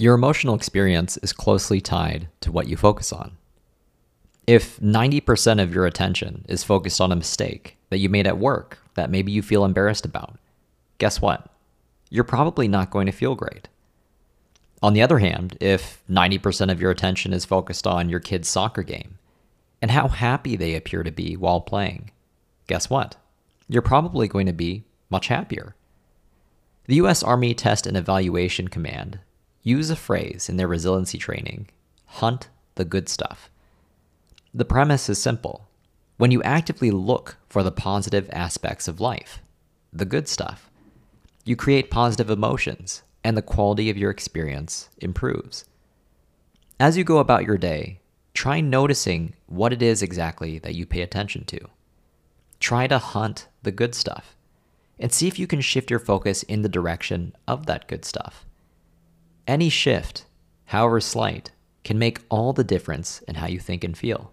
Your emotional experience is closely tied to what you focus on. If 90% of your attention is focused on a mistake that you made at work that maybe you feel embarrassed about, guess what? You're probably not going to feel great. On the other hand, if 90% of your attention is focused on your kid's soccer game and how happy they appear to be while playing, guess what? You're probably going to be much happier. The US Army Test and Evaluation Command use a phrase in their resiliency training hunt the good stuff. The premise is simple. When you actively look for the positive aspects of life, the good stuff, you create positive emotions and the quality of your experience improves. As you go about your day, try noticing what it is exactly that you pay attention to. Try to hunt the good stuff and see if you can shift your focus in the direction of that good stuff. Any shift, however slight, can make all the difference in how you think and feel.